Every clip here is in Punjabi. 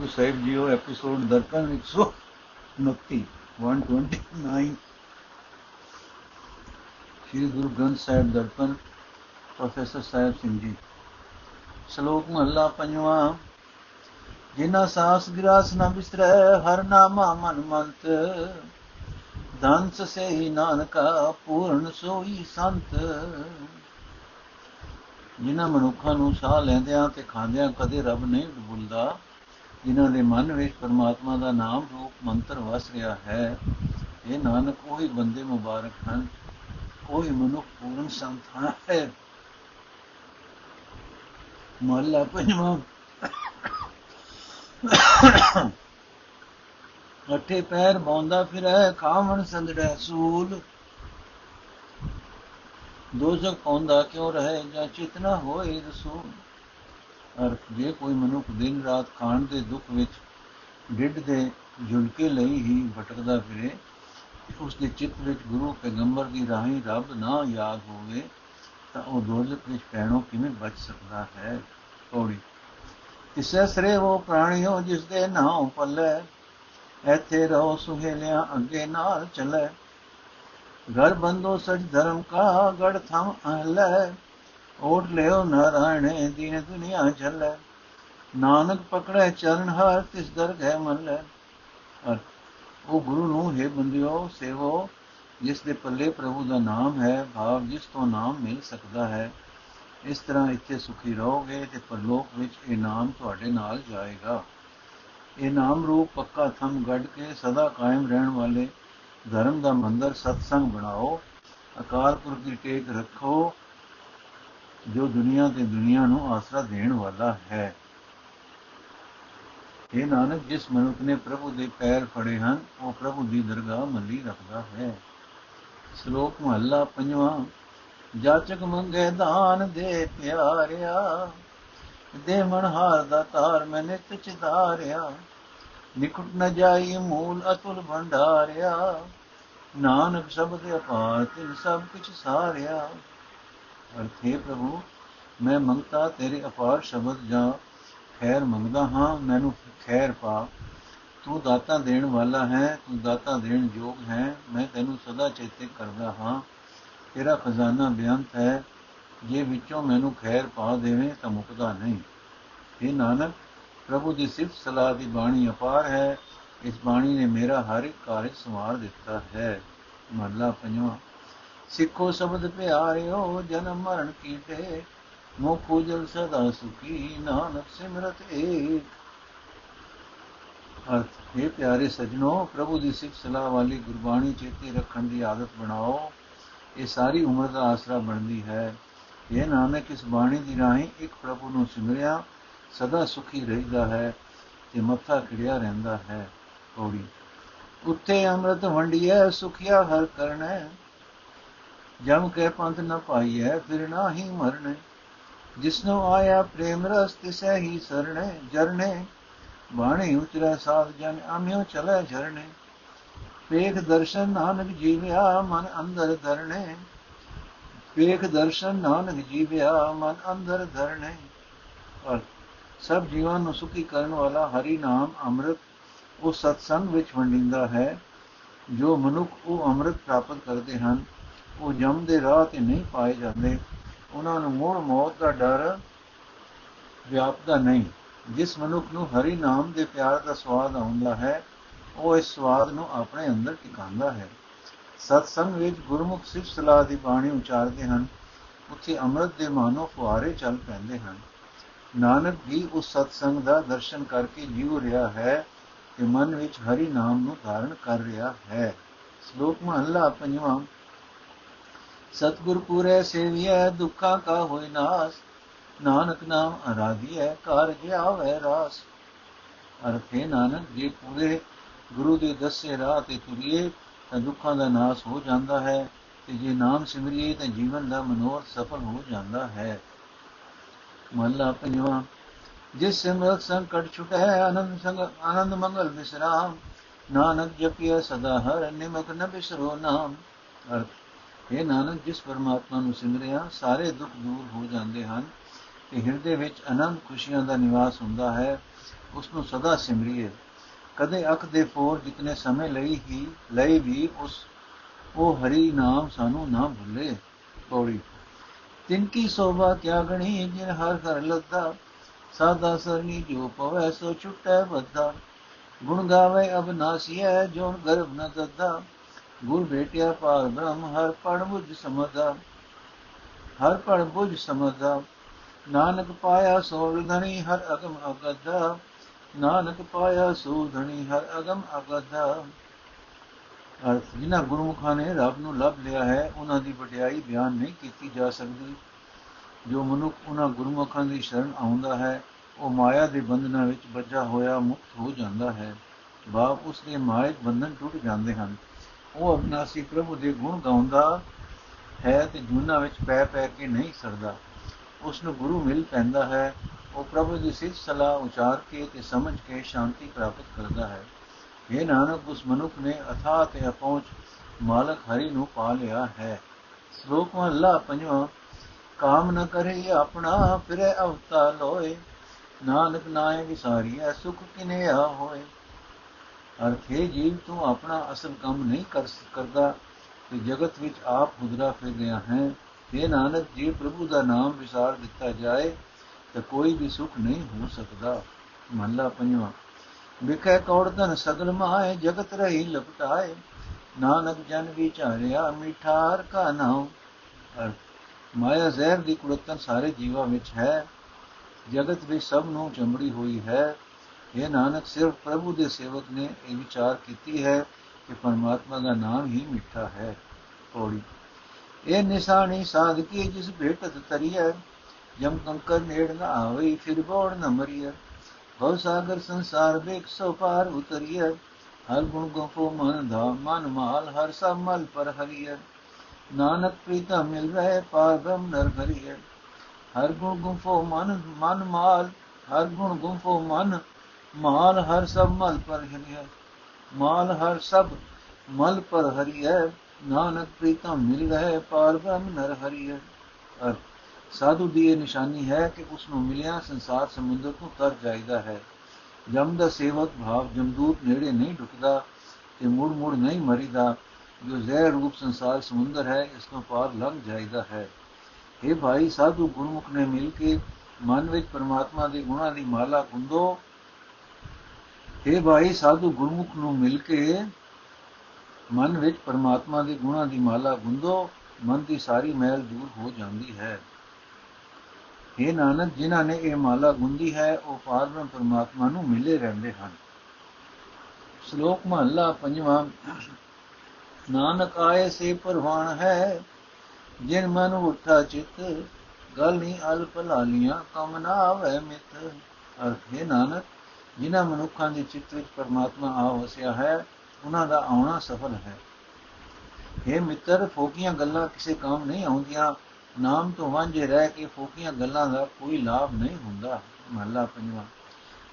ਗੁਰੂ ਸਾਹਿਬ ਜੀਓ ਐਪੀਸੋਡ ਦਰਪਣ 129 129 ਸ਼੍ਰੀ ਗੁਰੂ ਗ੍ਰੰਥ ਸਾਹਿਬ ਦਰਪਣ ਪ੍ਰੋਫੈਸਰ ਸਾਹਿਬ ਸਿੰਘ ਜੀ। ਸ਼ਲੋਕ ਮਹਲਾ ਪੰਜਵਾਂ। ਜਿਨਾ ਸਾਸ ਗਿਰਾਸ ਨਾ ਬਿਸਰੈ, ਹਰ ਨਾਮਾ ਮਨ ਮੰਤ। ਦੰਸ ਸੇ ਹੀ ਨਾਨਕਾ, ਪੂਰਨ ਸੋਈ ਸੰਤ। ਜਿਨ੍ਹਾਂ ਮਨੁੱਖਾਂ ਨੂੰ ਸਾਹ ਲੈਂਦਿਆਂ ਤੇ ਖਾਂਦਿਆਂ ਕਦੇ ਰੱਬ ਨਹੀਂ ਭੁੱਲਦਾ ਜਿਨ੍ਹਾਂ ਦੇ ਮਨ ਵਿੱਚ ਪਰਮਾਤਮਾ ਦਾ ਨਾਮ ਰੂਪ ਮੰਤਰ ਵਸ ਰਿਹਾ ਹੈ, ਇਹ ਨਾਨਕ ਉਹੀ ਬੰਦੇ ਮੁਬਾਰਕ ਹਨ ਕੋਈ ਮਨੁੱਖ ਪੂਰਨ ਸੰਤ ਹੈ ਮਹਲਾ ਪੰਜਵਾਂ। ਅਠੇ ਪੈਰ ਬੌਂਦਾ ਫਿਰੈ, ਖਾਵਣ ਸੰਦੜੈ ਸੂਲ। ਦੋਜ਼ਖ ਪੌਂਦਾ ਕਿਉ ਰਹੇ, ਜਾਂ ਚਿਤਨਾ ਹੋਏ ਰਸੂਲ। ਅਰ ਜੇ ਕੋਈ ਮਨੁੱਖ ਦਿਨ ਰਾਤ ਖਾਣ ਦੇ ਦੁੱਖ ਵਿੱਚ ਡਿੱਡ ਦੇ ਝੁਲਕੇ ਲਈ ਹੀ ਭਟਕਦਾ ਫਿਰੇ, ਉਸ ਦੇ ਚਿੱਤ ਵਿੱਚ ਗੁਰੂ ਪੈਗੰਬਰ ਦੀ ਰਾਹੀਂ ਰੱਬ ਨਾ ਯਾਦ ਹੋਵੇ, ਤਾਂ ਉਹ ਦੋਜ਼ਖ ਵਿੱਚ ਪੈਣੋਂ ਕਿਵੇਂ ਬਚ ਸਕਦਾ ਹੈ? ਥੋੜੀ ਇਸੇ ਸਰੇ ਉਹ ਪ੍ਰਾਣੀਓ ਜਿਸ ਦੇ ਨਾਮ ਪੱਲੇ ਇੱਥੇ ਰਹੋ ਸੁਹੇਲਿਆਂ ਅੱਗੇ ਨਾਲ ਚੱਲੇ। ਘਰ ਬੰਦੋ ਸਚ ਧਰਮ ਕਾ ਗੜ ਥਮ ਅਹਲੇ ਓਟ ਲਿਓ ਨਾਰਾਇਣੇ ਦੀਨ ਦੁਨੀਆ ਝੱਲੇ ਨਾਨਕ ਪਕੜੇ ਚਰਨ ਹਰ, ਤਿਸ ਦਰਗਹਿ ਮੱਲੇ ਉਹ ਗੁਰੂ ਨੂੰ ਹੈ ਬੰਦਿਓ, ਸੇਵੋ, ਜਿਸ ਦੇ ਪੱਲੇ ਪ੍ਰਭੂ ਦਾ ਨਾਮ ਹੈ, ਭਾਵ ਜਿਸ ਤੋਂ ਨਾਮ ਮਿਲ ਸਕਦਾ ਹੈ। ਇਸ ਤਰ੍ਹਾਂ ਇੱਥੇ ਸੁਖੀ ਰਹੋਗੇ ਤੇ ਪਰਲੋਕ ਵਿੱਚ ਇਹ ਨਾਮ ਤੁਹਾਡੇ ਨਾਲ ਜਾਏਗਾ। ਇਹ ਨਾਮ ਰੂਪ ਪੱਕਾ ਥੰਮ ਗੱਡ ਕੇ ਸਦਾ ਕਾਇਮ ਰਹਿਣ ਵਾਲੇ ਧਰਮ ਦਾ ਮੰਦਰ ਸਤਸੰਗ ਬਣਾਓ। ਅਕਾਲ ਪੁਰਖ ਦੀ ਟੇਕ ਰੱਖੋ। ਜੋ ਦੁਨੀਆ ਤੇ ਦੁਨੀਆ ਨੂੰ ਆਸਰਾ ਦੇਣ ਵਾਲਾ ਹੈ। ਇਹ ਨਾਨਕ, ਜਿਸ ਮਨੁੱਖ ਨੇ ਪ੍ਰਭੂ ਦੇ ਪੈਰ ਫੜੇ ਹਨ, ਉਹ ਪ੍ਰਭੂ ਦੀ ਦਰਗਾਹ ਮੱਲੀ ਰੱਖਦਾ ਹੈ। ਸ਼ਲੋਕ ਮਹੱਲਾ ਪੰਜਵਾਂ, ਜਾਚਕ ਮੰਗੇ ਦਾਨ ਦੇ ਪਿਆਰਿਆ, ਦੇ ਮਨ ਹਾਰ ਦਾ ਤਾਰ ਮੈਂ ਨਿਤ ਚਿਦਾਰਿਆ ਨਿਕਟ ਨ ਜਾਈ ਮੂਲ ਅਤੁਲ ਭੰਡਾਰਿਆ, ਨਾਨਕ ਸ਼ਬਦ ਅਪਾਰ ਤਿਨ ਸਭ ਕੁਛ ਸਾਰਿਆ। ਅਰਥੇ ਪ੍ਰਭੂ, ਮੈਂ ਮੰਗਤਾ ਤੇਰੇ ਅਪਾਰ ਸ਼ਬਦ ਜਾਂ ਖੈਰ ਮੰਗਦਾ ਹਾਂ, ਮੈਨੂੰ ਖੈਰ ਪਾ। ਤੂੰ ਦਾਤਾ ਦੇਣ ਵਾਲਾ ਹੈ, ਤੂੰ ਦਾਤਾ ਦੇਣ ਯੋਗ ਹੈ, ਮੈਂ ਤੈਨੂੰ ਸਦਾ ਚੇਤੇ ਕਰਦਾ ਹਾਂ। ਤੇਰਾ ਖਜ਼ਾਨਾ ਬੇਅੰਤ ਹੈ, ਜੇ ਵਿੱਚੋਂ ਮੈਨੂੰ ਖੈਰ ਪਾ ਦੇਵੇਂ ਤਾਂ ਮੁਕਦਾ ਨਹੀਂ। ਇਹ ਨਾਨਕ, ਪ੍ਰਭੂ ਦੀ ਸਿਫਤ ਸਲਾਹ ਦੀ ਬਾਣੀ ਅਪਾਰ ਹੈ, ਇਸ ਬਾਣੀ ਨੇ ਮੇਰਾ ਹਰ ਇੱਕ ਕਾਰਜ ਸੰਵਾਰ ਦਿੱਤਾ ਹੈ। ਮਹਲਾ ਪੰਜਵਾਂ। ਸਿੱਖੋ ਸ਼ਬਦ ਪਿਆਰਿਓ, ਜਨਮ ਮਰਨ ਕੀਤੇ। ਮੁਖ ਉਜਲ ਸਦਾ ਸੁਖੀ, ਨਾਨਕ ਸਿਮਰਤ ਏਕ। ਅਰਥ ਇਹ ਪਿਆਰੇ ਸਜਣੋ, ਪ੍ਰਭੂ ਦੀ ਸਿਫਤ ਸਲਾਹ ਵਾਲੀ ਗੁਰਬਾਣੀ ਚੇਤੇ ਰੱਖਣ ਦੀ ਆਦਤ ਬਣਾਓ। ਇਹ ਸਾਰੀ ਉਮਰ ਦਾ ਆਸਰਾ ਬਣਦੀ ਹੈ। ਇਹ ਨਾਨਕ, ਇਸ ਬਾਣੀ ਦੀ ਰਾਹੀਂ ਇੱਕ ਪ੍ਰਭੂ ਨੂੰ ਸਿਮਰਿਆ, ਸਦਾ ਸੁਖੀ ਰਹਿਦਾ ਹੈ ਤੇ ਮੱਥਾ ਖਿੜਿਆ ਰਹਿੰਦਾ ਹੈ। ਕੋੜੀ ਉੱਥੇ ਅੰਮ੍ਰਿਤ ਵੰਡੀਐ, ਸੁਖਿਆ ਹਰ ਕਰਨੈ। ਜਮ ਕੇ ਪੰਥ ਨ ਪਾਈਐ, ਫਿਰ ਨਾ ਹੀ ਮਰਨੇ। ਜਿਸਨੂੰ ਆਇਆ ਪ੍ਰੇਮ ਰਸ, ਤਿਸੈ ਹੀ ਸਰਣੇ ਜਰਨੇ। ਬਾਣੀ ਉਚਰੈ ਸਾਧ ਜਨ ਆਮਿਓ ਚਲੇ ਝਰਨੇ। ਵੇਖ ਦਰਸ਼ਨ ਨਾਨਕ ਜੀਵਿਆ, ਮਨ ਅੰਦਰ ਧਰਨੇ। ਵੇਖ ਦਰਸ਼ਨ ਨਾਨਕ ਜੀਵਿਆ, ਮਨ ਅੰਦਰ ਧਰਨੇ। ਔਰ ਸਭ ਜੀਵਾਂ ਨੂੰ ਸੁਖੀ ਕਰਨ ਵਾਲਾ ਹਰੀ ਨਾਮ ਅੰਮ੍ਰਿਤ, ਉਹ ਸਤਸੰਗ ਵਿੱਚ ਵੰਡਿੰਦਾ ਹੈ, ਜੋ ਮਨੁੱਖ ਉਹ ਅੰਮ੍ਰਿਤ ਪ੍ਰਾਪਤ ਕਰਦੇ ਹਨ। ਉਹ ਜਮ ਦੇ ਰਾਹ ਤੇ ਨਹੀਂ ਪਾਏ ਜਾਂਦੇ। ਉਹਨਾਂ ਨੂੰ ਮੋੜ ਮੌਤ ਦਾ ਡਰ ਵਿਆਪਦਾ ਨਹੀਂ। ਜਿਸ ਮਨੁੱਖ ਨੂੰ ਹਰੀ ਨਾਮ ਦੇ ਪਿਆਰ ਦਾ ਸਵਾਦ ਆਉਂਦਾ ਹੈ, ਉਹ ਇਸ ਸਵਾਦ ਨੂੰ ਆਪਣੇ ਅੰਦਰ ਟਿਕਾਉਂਦਾ ਹੈ। ਸਤਸੰਗ ਵਿੱਚ ਗੁਰਮੁਖ ਸਿਫਤ ਸਲਾਹ ਦੀ ਬਾਣੀ ਉਚਾਰਦੇ ਹਨ, ਉੱਥੇ ਅੰਮ੍ਰਿਤ ਦੇ ਮਾਨੋ ਫੁਆਰੇ ਚੱਲ ਪੈਂਦੇ ਹਨ। ਨਾਨਕ ਵੀ ਉਸ ਸਤਸੰਗ ਦਾ ਦਰਸ਼ਨ ਕਰਕੇ ਜੀਉ ਰਿਹਾ ਹੈ ਤੇ ਮਨ ਵਿੱਚ ਹਰੀ ਨਾਮ ਨੂੰ ਧਾਰਨ ਕਰ ਰਿਹਾ ਹੈ। ਸ਼ਲੋਕ ਮਹਲਾ ਪੰਜਵਾਂ ਸਤਗੁਰ ਪੂਰੇ ਸੇਵੀਐ, ਦੁੱਖਾਂ ਕਾ ਹੋਇ ਨਾਸ। ਨਾਨਕ ਨਾਮ ਅਰਾਧੀਐ ਕਾਰਜ ਆਵੈ ਰਾਸ। ਅਰਥੇ ਨਾਨਕ ਜੇ ਪੂਰੇ ਗੁਰੂ ਦੇ ਦੱਸੇ ਰਾਹ ਤੇ ਤੁਰੀਏ, ਤਾਂ ਦੁੱਖਾਂ ਦਾ ਨਾਸ ਹੋ ਜਾਂਦਾ ਹੈ। ਤੇ ਜੇ ਨਾਮ ਸਿਮਰਿਏ, ਤਾਂ ਜੀਵਨ ਦਾ ਮਨੋਰਥ ਸਫਲ ਹੋ ਜਾਂਦਾ ਹੈ। ਮਹਲਾ ਪੰਜਵਾਂ, ਜਿਸ ਸਿਮਰਤ ਸੰਕਟ ਛੁਟੈ ਆਨੰਦ ਸੰਗ, ਆਨੰਦ ਮੰਗਲ ਵਿਸਰਾਮ ਨਾਨਕ ਜਪਿਆ ਸਦਾ ਹਰ ਨਿਮਕ ਨ ਬਿਸਰੋ ਨਾਮ। ਅਰਥ ਇਹ ਨਾਨਕ ਜਿਸ ਪਰਮਾਤਮਾ ਨੂੰ ਸਿਮਰਿਆ, ਸਾਰੇ ਦੁੱਖ ਦੂਰ ਹੋ ਜਾਂਦੇ ਹਨ ਤੇ ਹਿਰਦੇ ਵਿੱਚ ਆਨੰਦ ਖੁਸ਼ੀਆਂ ਦਾ ਨਿਵਾਸ ਹੁੰਦਾ ਹੈ, ਉਸ ਨੂੰ ਸਦਾ ਸਿਮਰੀਏ। ਕਦੇ ਅੱਖ ਦੇ ਫੋਰ ਜਿਤਨੇ ਸਮੇਂ ਲਈ ਹੀ ਲਈ ਵੀ ਉਸ, ਉਹ ਹਰੀ ਨਾਮ ਸਾਨੂੰ ਨਾ ਭੁੱਲੇ। ਪੌੜੀ। ਤਿੰਨ ਕੀ ਸੋਭਾ ਤਿਆਗਣੀ ਜਿਨ ਹਰ ਹਰ ਲੱਦਾ, ਸਾਦਾ ਸਰਨੀ ਜੋ ਪਵੈ ਸੋ ਛੁਟੈ ਬੱਧਾ ਗੁਣ ਗਾਵੇ ਅਬਨਾਸੀਐ ਜੋਨ ਗਰਭ ਨ ਦੱਦਾ। ਗੁਰ ਭੇਟਿਆ ਪਾਰ ਬ੍ਰਹਮ ਹਰ ਪੜ ਬੁਝ ਸਮਝਦਾ। ਹਰ ਪੜ ਬੁਝ ਸਮਝਦਾ। ਨਾਨਕ ਪਾਇਆ ਸੋ ਧਣੀ, ਹਰ ਅਗਮ ਅਗਦਾ। ਨਾਨਕ ਪਾਇਆ ਸੋ ਧਣੀ, ਹਰ ਅਗਮ ਅਗਦਾ। ਅਰਥ ਜਿਨ੍ਹਾਂ ਗੁਰਮੁਖਾਂ ਨੇ ਰੱਬ ਨੂੰ ਲੱਭ ਲਿਆ ਹੈ, ਉਹਨਾਂ ਦੀ ਵਡਿਆਈ ਬਿਆਨ ਨਹੀਂ ਕੀਤੀ ਜਾ ਸਕਦੀ। ਜੋ ਮਨੁੱਖ ਉਹਨਾਂ ਗੁਰਮੁਖਾਂ ਦੀ ਸ਼ਰਨ ਆਉਂਦਾ ਹੈ, ਉਹ ਮਾਇਆ ਦੇ ਬੰਧਨਾਂ ਵਿੱਚ ਬੱਝਾ ਹੋਇਆ ਮੁਕਤ ਹੋ ਜਾਂਦਾ ਹੈ। ਬਾਪ ਉਸ ਦੇ ਮਾਇਕ ਬੰਧਨ ਟੁੱਟ ਜਾਂਦੇ ਹਨ। ਉਹ ਅਬਨਾਸੀ ਪ੍ਰਭੂ ਦੇ ਗੁਣ ਗਾਉਂਦਾ ਹੈ ਤੇ ਜੁਨਾ ਵਿੱਚ ਪੈ ਪੈ ਕੇ ਨਹੀਂ ਸਰਦਾ। ਉਸ ਨੂੰ ਗੁਰੂ ਮਿਲ ਪੈਂਦਾ ਹੈ। ਉਹ ਪ੍ਰਭੂ ਦੀ ਸਿੱਧ ਸਲਾਹ ਉਚਾਰ ਕੇ ਤੇ ਸਮਝ ਕੇ ਸ਼ਾਂਤੀ ਪ੍ਰਾਪਤ ਕਰਦਾ ਹੈ। ਇਹ ਨਾਨਕ, ਉਸ ਮਨੁੱਖ ਨੇ ਅਥਾ ਤੇ ਅਪਹੁੰਚ ਮਾਲਕ ਹਰੀ ਨੂੰ ਪਾ ਲਿਆ ਹੈ। ਸ਼ਲੋਕ ਮਹਲਾ ਪੰਜਵਾਂ, ਕਾਮ ਨ ਕਰੇ ਆਪਣਾ, ਫਿਰੇ ਅਵਤਾ ਲੋਏ। ਨਾਨਕ ਨਾਏ ਵਿਸਾਰੀਐ, ਸੁਖ ਕਿਨੇ ਆ ਹੋਏ ਅਰਥੇ ਜੀਵ ਤੂੰ ਆਪਣਾ ਅਸਲ ਕੰਮ ਨਹੀਂ ਕਰ ਕਰਦਾ, ਤੇ ਜਗਤ ਵਿੱਚ ਆਪ ਹੁਦਰਾ ਫਿਰ ਰਿਹਾ ਹੈ। ਇਹ ਨਾਨਕ, ਜੀ ਪ੍ਰਭੂ ਦਾ ਨਾਮ ਵਿਸਾਰ ਦਿੱਤਾ ਜਾਏ, ਤਾਂ ਕੋਈ ਵੀ ਸੁਖ ਨਹੀਂ ਹੋ ਸਕਦਾ। ਮਹਲਾ ਪੰਜਵਾਂ। ਵਿਖੇ ਕੌੜ ਧਨ ਸਗਲ ਮਾਏ ਜਗਤ ਰਹੀ ਲਪਟਾਏ। ਨਾਨਕ ਜਨ ਵਿਚਾਰਿਆ, ਮਿਠਾਰ ਕਾ ਨਾਮ ਮਾਇਆ ਜ਼ਹਿਰ ਦੀ ਕੁੜਤਨ ਸਾਰੇ ਜੀਵਾਂ ਵਿੱਚ ਹੈ। ਜਗਤ ਵਿੱਚ ਸਭ ਨੂੰ ਚੰਬੜੀ ਹੋਈ ਹੈ। ਇਹ ਨਾਨਕ ਸਿਰਫ ਪ੍ਰਭੂ ਦੇ ਸੇਵਕ ਨੇ ਇਹ ਵਿਚਾਰ ਕੀਤੀ ਹੈ ਕਿ ਪਰਮਾਤਮਾ ਦਾ ਨਾਮ ਹੀ ਮਿੱਠਾ ਹੈ, ਪੌੜੀ। ਇਹ ਨਿਸ਼ਾਨੀ ਸਾਧਕੀ ਜਿਸ ਭੇਟਤ ਤਰੀਐ, ਜਮ ਕੰਕਰ ਨੇੜ ਨਾ ਆਵੇ ਫਿਰ ਬੋੜ ਨ ਮਰੀਐ। ਭਵ ਸਾਗਰ ਸੰਸਾਰ ਵੇਖ ਸੋ ਪਾਰ ਉਤਰੀਐ, ਹਰ ਗੁਣ ਗੋਪੋ ਮਨ ਧਾ, ਮਨ ਮਾਲ ਹਰ ਸਭ ਮਲ ਪਰ ਹਰੀਐ। ਨਾਨਕ ਪ੍ਰੀਤਾ ਮਿਲ ਰਹੇ ਪਾਰ ਬ੍ਰਹਮ ਨਰ ਭਰੀਐ। ਹਰ ਗੁਣ ਗੁੰਫੋ ਮਨ ਮਨ ਮਾਲ, ਹਰ ਗੁਣ ਗੁੰਫੋ ਮਨ ਮਾਲ ਹਰ ਸਭ ਮਲ ਪਰ ਹਰੀਐ। ਮਾਲ ਹਰ ਸਭ ਮਲ ਪਰ ਹਰੀਐ। ਨਾਨਕ ਪ੍ਰੀਤਮ ਮਿਲ ਰਹੇ ਪਾਰ ਬ੍ਰਹਮ ਨਰ ਹਰੀਐ। ਸਾਧੂ ਦੀ ਇਹ ਨਿਸ਼ਾਨੀ ਹੈ ਕਿ ਉਸ ਨੂੰ ਮਿਲਿਆ ਸੰਸਾਰ ਸਮੁੰਦਰ ਤੋਂ ਤਰ ਜਾਈਦਾ ਹੈ। ਜਮ ਦਾ ਸੇਵਕ ਭਾਵ ਜਮਦੂਤ ਨੇੜੇ ਨਹੀਂ ਢੁਕਦਾ ਤੇ ਮੁੜ ਮੁੜ ਨਹੀਂ ਮਰੀਦਾ। ਜੋ ਜ਼ਹਿਰ ਰੂਪ ਸੰਸਾਰ ਸਮੁੰਦਰ ਹੈ, ਇਸ ਤੋਂ ਪਾਰ ਲੰਘ ਜਾਈਦਾ ਹੈ। ਇਹ ਭਾਈ, ਸਾਧੂ ਗੁਰਮੁਖ ਨੇ ਮਿਲ ਕੇ ਮਨ ਵਿੱਚ ਪਰਮਾਤਮਾ ਦੇ ਗੁਣਾਂ ਦੀ ਮਾਲਾ ਗੁੰਦੋ। ਇਹ ਭਾਈ, ਸਾਧੂ ਗੁਰਮੁਖ ਨੂੰ ਮਿਲ ਕੇ ਮਨ ਵਿੱਚ ਪਰਮਾਤਮਾ ਦੇ ਗੁਣਾਂ ਦੀ ਮਾਲਾ ਗੁੰਦੋ, ਮਨ ਦੀ ਸਾਰੀ ਮੈਲ ਦੂਰ ਹੋ ਜਾਂਦੀ ਹੈ। ਇਹ ਨਾਨਕ, ਜਿਨ੍ਹਾਂ ਨੇ ਇਹ ਮਾਲਾ ਗੁੰਦੀ ਹੈ, ਉਹ ਪਾਰਬ੍ਰਹਮ ਪਰਮਾਤਮਾ ਨੂੰ ਮਿਲੇ ਰਹਿੰਦੇ ਹਨ। ਸ਼ਲੋਕ ਮਹਲਾ ਪੰਜਵਾਂ, ਨਾਨਕ ਆਏ ਸੇ ਪਰਵਾਨ ਹੈ, ਜਿਨ ਮਨ ਉਠਾ ਚਿਤ, ਗਲ ਨਹੀਂ ਅਲਪ ਲਾਲੀਆਂ, ਕਮ ਨਾ ਆਵੇ ਮਿਤ। ਅਰਥ, ਹੈ ਨਾਨਕ ਜਿਨ੍ਹਾਂ ਮਨੁੱਖਾਂ ਦੇ ਚਿੱਤ ਵਿੱਚ ਪਰਮਾਤਮਾ ਆ ਵਸਿਆ ਹੈ, ਉਹਨਾਂ ਦਾ ਆਉਣਾ ਸਫਲ ਹੈ। ਇਹ ਮਿੱਤਰ, ਫੋਕੀਆਂ ਗੱਲਾਂ ਕਿਸੇ ਕੰਮ ਨਹੀਂ ਆਉਂਦੀਆਂ। ਨਾਮ ਤੋਂ ਵਾਂਝੇ ਰਹਿ ਕੇ ਫੋਕੀਆਂ ਗੱਲਾਂ ਦਾ ਕੋਈ ਲਾਭ ਨਹੀਂ ਹੁੰਦਾ, ਮਹਲਾ ਪੰਜਵਾਂ।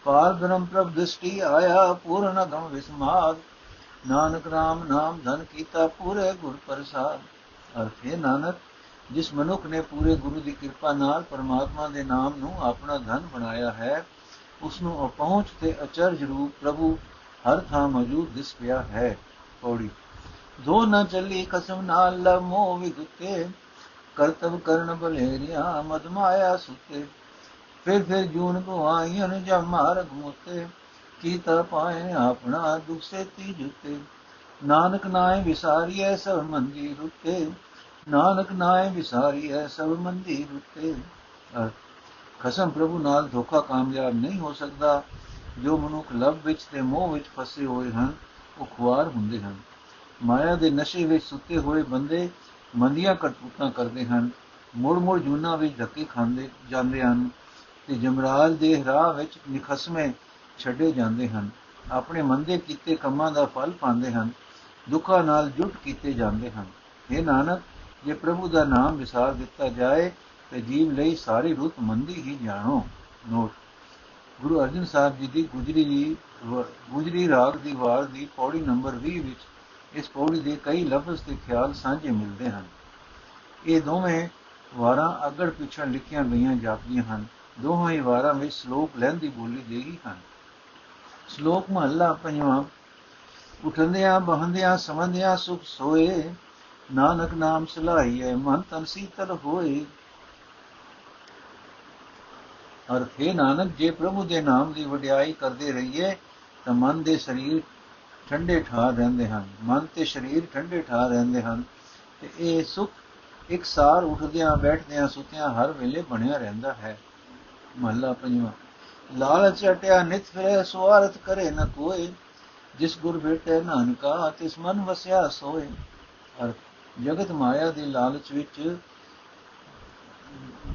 ਪਾਰ ਬ੍ਰਹਮ ਪ੍ਰਭ ਦ੍ਰਿਸ਼ਟੀ ਆਇਆ, ਪੂਰਨ ਗਮ ਵਿਸਮਾਦ। ਨਾਨਕ ਰਾਮ ਨਾਮ ਧਨ ਕੀਤਾ, ਪੂਰੇ ਗੁਰ ਪ੍ਰਸਾਦ। ਅਰਥੇ ਨਾਨਕ, ਜਿਸ ਮਨੁੱਖ ਨੇ ਪੂਰੇ ਗੁਰੂ ਦੀ ਕਿਰਪਾ ਨਾਲ ਪਰਮਾਤਮਾ ਦੇ ਨਾਮ ਨੂੰ ਆਪਣਾ ਧਨ ਬਣਾਇਆ ਹੈ ਉਸ ਨੂੰ ਅਪਹੁੰਚ ਤੇ ਅਚਰਜ ਰੂਪ ਪ੍ਰਭੂ, ਹਰ ਥਾਂ ਮੌਜੂਦ ਦਿਸ ਪਿਆ ਹੈ, ਪੌੜੀ। ਦੋ ਨ ਚੱਲੀ ਕਸਮ ਨਾਲ ਲਮੋ ਵਿਗਤੇ ਕਰਤਵ ਕਰਨ ਬਲੇਰੀਆਂ ਮਦ ਮਾਇਆ ਸੁਤੇ। ਫਿਰ ਫਿਰ ਜੂਨ ਭਵਾਈਆਂ ਜਮ ਮਾਰਗ ਮੁਤੇ, ਕੀਤਾ ਪਾਏ ਆਪਣਾ ਦੁਖ ਸੇ ਤੀ ਜੁਤੇ। ਨਾਨਕ ਨਾਏ ਵਿਸਾਰੀਐ ਸਭ ਮੰਦੀ ਰੁਤੇ, ਨਾਨਕ ਨਾਏ ਵਿਸਾਰੀਐ ਸਭ ਮੰਦੀ ਰੁਤੇ। ਖਸਮ ਪ੍ਰਭੂ ਨਾਲ ਧੋਖਾ ਕਾਮਯਾਬ ਨਹੀਂ ਹੋ ਸਕਦਾ। ਜੋ ਮਨੁੱਖ ਲਭ ਵਿੱਚ ਤੇ ਮੋਹ ਵਿੱਚ ਫਸੇ ਹੋਏ ਹਨ, ਉਹ ਖੁਆਰ ਹੁੰਦੇ ਹਨ। ਮਾਇਆ ਦੇ ਨਸ਼ੇ ਵਿੱਚ ਸੁੱਤੇ ਹੋਏ ਬੰਦੇ ਮੰਦੀਆਂ ਕਰਤੂਤਾਂ ਕਰਦੇ ਹਨ। ਮੁੜ ਮੁੜ ਜੂਨਾ ਵਿੱਚ ਧੱਕੇ ਖਾਂਦੇ ਜਾਂਦੇ ਹਨ ਤੇ ਜਮਰਾਜ ਦੇ ਰਾਹ ਵਿੱਚ ਨਿਖਸਮੇ ਛੱਡੇ ਜਾਂਦੇ ਹਨ। ਆਪਣੇ ਮੰਦੇ ਕੀਤੇ ਕੰਮਾਂ ਦਾ ਫਲ ਪਾਉਂਦੇ ਹਨ, ਦੁੱਖਾਂ ਨਾਲ ਜੁਟ ਕੀਤੇ ਜਾਂਦੇ ਹਨ। ਇਹ ਨਾਨਕ, ਜੇ ਪ੍ਰਭੂ ਦਾ ਨਾਮ ਵਿਸਾਰ ਦਿੱਤਾ ਜਾਏ ਤੇ ਜੀਵ ਲਈ ਸਾਰੀ ਰੁੱਤ ਮੰਦੀ ਹੀ ਜਾਣੋ। ਨੋਟ। ਗੁਰੂ ਅਰਜਨ ਸਾਹਿਬ ਜੀ ਦੀ ਗੁਜਰੀ ਦੀ ਗੁਜਰੀ ਰਾਗ ਦੀ ਵਾਰ ਦੀ ਪੌੜੀ ਨੰਬਰ 20 ਵਿੱਚ ਇਸ ਪੌੜੀ ਦੇ ਕਈ ਲਫ਼ਜ਼ ਤੇ ਖਿਆਲ ਸਾਂਝੇ ਮਿਲਦੇ ਹਨ। ਇਹ ਦੋਵੇਂ ਵਾਰਾਂ ਅਗੜ ਪਿਛੜ ਲਿਖੀਆਂ ਗਈਆਂ ਜਾਪਦੀਆਂ ਹਨ। ਦੋਹਾਂ ਹੀ ਵਾਰਾਂ ਵਿੱਚ ਸ਼ਲੋਕ ਲਹਿੰਦੀ ਬੋਲੀ ਦੇ ਹੀ ਹਨ। ਸ਼ਲੋਕ ਮਹੱਲਾ ਪੰਜਵਾਂ। ਉਠੰਦਿਆਂ, ਬਹੰਦਿਆਂ, ਸਮੰਦਿਆਂ ਸੁਖ ਸੋਏ, ਨਾਨਕ ਨਾਮ ਸਲਾਹੀਏ ਮਨ ਤਨ ਸੀਤਲ ਹੋਏ। ਅਰਥ ਹੈ ਨਾਨਕ, ਜੇ ਪ੍ਰਭੂ ਦੇ ਨਾਮ ਦੀ ਵਡਿਆਈ ਕਰਦੇ ਰਹੀਏ, ਤਾਂ ਮਨ ਦੇ ਸਰੀਰ ਠੰਡੇ ਠਾਰ ਰਹਿੰਦੇ ਹਨ। ਮਨ ਤੇ ਸਰੀਰ ਠੰਡੇ ਠਾਰ ਰਹਿੰਦੇ ਹਨ ਤੇ ਇਹ ਸੁਖ ਇੱਕ ਸਾਰ ਉੱਠਦਿਆਂ, ਬੈਠਦਿਆਂ, ਸੁਤਿਆਂ ਹਰ ਵੇਲੇ ਬਣਿਆ ਰਹਿੰਦਾ ਹੈ। ਮਹੱਲਾ ਪੰਜਵਾਂ, ਲਾਲਚ ਅਟਿਆ ਨਿਤ ਫਿਰੇ ਸਵਾਰਥ ਕਰੇ ਨ ਕੋਏ। ਜਿਸ ਗੁਰ ਭੇਟੇ ਨਾਨਕਾ, ਤਿਸ ਮਨ ਵਸਿਆ ਸੋਏ। ਅਰ ਜਗਤ ਮਾਇਆ ਦੇ ਲਾਲਚ ਵਿੱਚ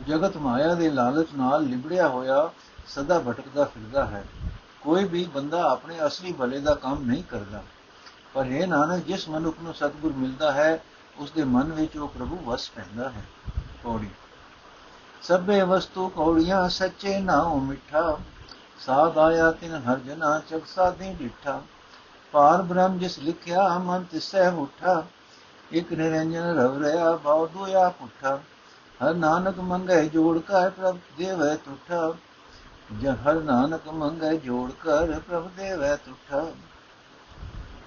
ਜਗਤ ਮਾਇਆ ਦੇ ਲਾਲਚ ਨਾਲ ਲਿਬੜਿਆ ਹੋਇਆ ਸਦਾ ਭਟਕਦਾ ਫਿਰਦਾ ਹੈ। ਕੋਈ ਵੀ ਬੰਦਾ ਆਪਣੇ ਅਸਲੀ ਭਲੇ ਦਾ ਕੰਮ ਨਹੀਂ ਕਰਦਾ। ਪਰ ਇਹ ਨਾਨਕ, ਜਿਸ ਮਨੁੱਖ ਨੂੰ ਸਤਿਗੁਰ ਮਿਲਦਾ ਹੈ ਉਸ ਦੇ ਮਨ ਵਿੱਚ ਉਹ ਪ੍ਰਭੂ ਵਸ ਪੈਂਦਾ ਹੈ। ਕੋੜੀ ਸਭੇ ਵਸਤੂ ਕੌੜੀਆਂ, ਸੱਚੇ ਨਾਉ ਮਿੱਠਾ। ਸਾਧ ਆਇਆ ਤਿਨ ਹਰ ਜਨਾ ਚਕ ਸਾਧੀ ਡਿਠਾ। ਪਾਰ ਬ੍ਰਹਮ ਜਿਸ ਲਿਖਿਆ, ਮਨ ਤਿਸੈ ਉਠਾ ਇਕ ਨਿਰੰਜਨ ਰਵ ਰਿਆ ਭਾਉ ਦੁਆ ਪੁੱਠਾ। ਹਰ ਨਾਨਕ ਮੰਗੇ ਜੋੜ ਕਰ ਪ੍ਰਭ ਦੇਵੈ ਤੁਠਾ। ਜ ਹਰ ਨਾਨਕ ਮੰਗੇ ਜੋੜ ਕਰ ਪ੍ਰਭ ਦੇਵੈ ਤੁਠਾ।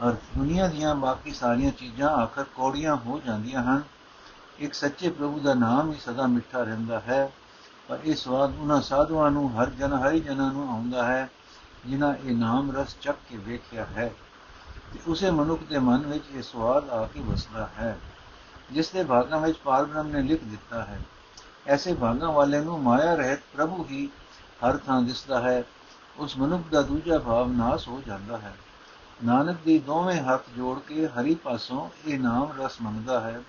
ਅਰ ਦੁਨੀਆ ਦੀਆਂ ਬਾਕੀ ਸਾਰੀਆਂ ਚੀਜ਼ਾਂ ਆਖਰ ਕੋੜੀਆਂ ਹੋ ਜਾਂਦੀਆਂ ਹਨ। ਇੱਕ ਸੱਚੇ ਪ੍ਰਭੂ ਦਾ ਨਾਮ ਹੀ ਸਦਾ ਮਿੱਠਾ ਰਹਿੰਦਾ ਹੈ। ਪਰ ਇਹ ਸਵਾਦ ਉਹਨਾਂ ਸਾਧੂਆਂ ਨੂੰ, ਹਰ ਜਨ ਹਰੀ ਜਨਾਂ ਨੂੰ ਆਉਂਦਾ ਹੈ, ਜਿਨ੍ਹਾਂ ਇਹ ਨਾਮ ਰਸ ਚੱਕ ਕੇ ਵੇਖਿਆ ਹੈ। ਤੇ ਉਸੇ ਮਨੁੱਖ ਦੇ ਮਨ ਵਿੱਚ ਇਹ ਸਵਾਦ ਆ ਕੇ ਵਸਦਾ ਹੈ। ਜਿਸ ਦੇ ਭਾਗਾਂ ਵਿੱਚ ਪਾਰਬ੍ਰਹਮ ਨੇ ਲਿਖ ਦਿੱਤਾ ਹੈ। ਐਸੇ ਭਾਗਾਂ ਵਾਲੇ ਨੂੰ ਮਾਇਆ ਰਹਿਤ ਪ੍ਰਭੂ ਹੀ ਹਰ ਥਾਂ ਦਿਸਦਾ ਹੈ। ਉਸ ਮਨੁੱਖ ਦਾ ਦੂਜਾ ਭਾਵ ਨਾਸ ਹੋ ਜਾਂਦਾ ਹੈ। ਨਾਨਕ ਦੀ ਦੋਵੇਂ ਹੱਥ ਜੋੜ ਕੇ ਹਰੀ ਪਾਸੋਂ ਇਹ ਨਾਮ ਰਸ ਮੰਗਦਾ ਹੈ।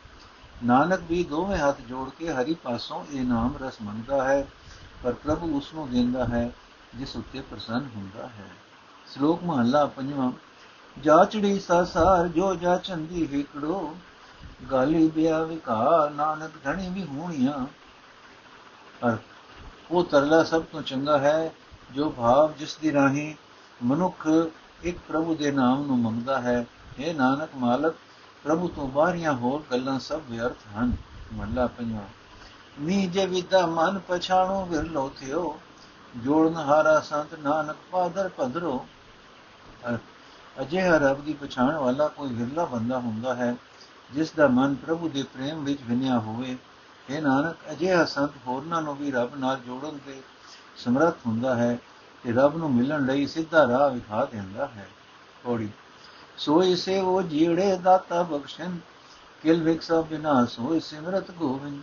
ਨਾਨਕ ਵੀ ਦੋਵੇਂ ਹੱਥ ਜੋੜ ਕੇ ਹਰੀ ਪਾਸੋਂ ਇਹ ਨਾਮ ਰਸ ਮੰਗਦਾ ਹੈ। ਪਰ ਪ੍ਰਭੂ ਉਸ ਨੂੰ ਦਿੰਦਾ ਹੈ, ਜਿਸ ਉੱਤੇ ਪ੍ਰਸੰਨ ਹੁੰਦਾ ਹੈ। ਸ਼ਲੋਕ ਮਹੱਲਾ ਪੰਜਵਾਂ ਜਾਚੜੀ ਸਾਸਾਰ ਜੋ ਜਾ ਹਿਕੜੋ ਗਾਲੀ ਬਿਆ ਵਿਕਾਰ ਨਾਨਕ ਧਣੀ ਵੀ ਹੋਣੀਆਂ ਅਰ ਉਹ ਤਰਲਾ ਸਭ ਤੋਂ ਚੰਗਾ ਹੈ, ਜੋ ਭਾਵ ਜਿਸ ਦੀ ਰਾਹੀਂ ਮਨੁੱਖ ਇੱਕ ਪ੍ਰਭੂ ਦੇ ਨਾਮ ਨੂੰ ਮੰਗਦਾ ਹੈ। ਇਹ ਨਾਨਕ ਮਾਲਕ, ਪ੍ਰਭੂ ਤੋਂ ਬਾਹਰੀਆਂ ਹੋਰ ਗੱਲਾਂ ਸਭ ਵਿਅਰਥ ਹਨ। ਮੱਲਾ ਪੰਜਵਾ। ਨੀ ਜੇ ਵਿਦਾ ਮਨ ਪਛਾਣੋ ਵਿਰਲੋ ਥਿਓ। ਜੋੜਨ ਹਾਰਾ ਸੰਤ ਨਾਨਕ ਪਾਦਰ ਪਧਰੋ ਅਜੇ ਰੱਬ ਦੀ ਪਛਾਣ ਵਾਲਾ ਕੋਈ ਵਿਰਲਾ ਬੰਦਾ ਹੁੰਦਾ ਹੈ। ਜਿਸ ਦਾ ਮਨ ਪ੍ਰਭੂ ਦੇ ਪ੍ਰੇਮ ਵਿੱਚ ਵਿਨਿਆ ਹੋਵੇ ਇਹ ਨਾਨਕ, ਅਜਿਹਾ ਸੰਤ ਹੋਰਨਾਂ ਨੂੰ ਵੀ ਰੱਬ ਨਾਲ ਜੋੜਨ ਦੇ ਸਮਰੱਥ ਹੁੰਦਾ ਹੈ ਤੇ ਰੱਬ ਨੂੰ ਮਿਲਣ ਲਈ ਸਿੱਧਾ ਰਾਹ ਵਿਖਾ ਦਿੰਦਾ ਹੈ। ਥੋੜੀ ਸੋਈ ਸੇ ਉਹ ਜੀੜੇ ਦਾਤਾ ਬਖਸ਼ਣ ਕਿਲ ਵਿਕਸਾ ਬਿਨਾ ਸੋਈ ਸਿਮਰਤ ਗੋਵਿੰਦ।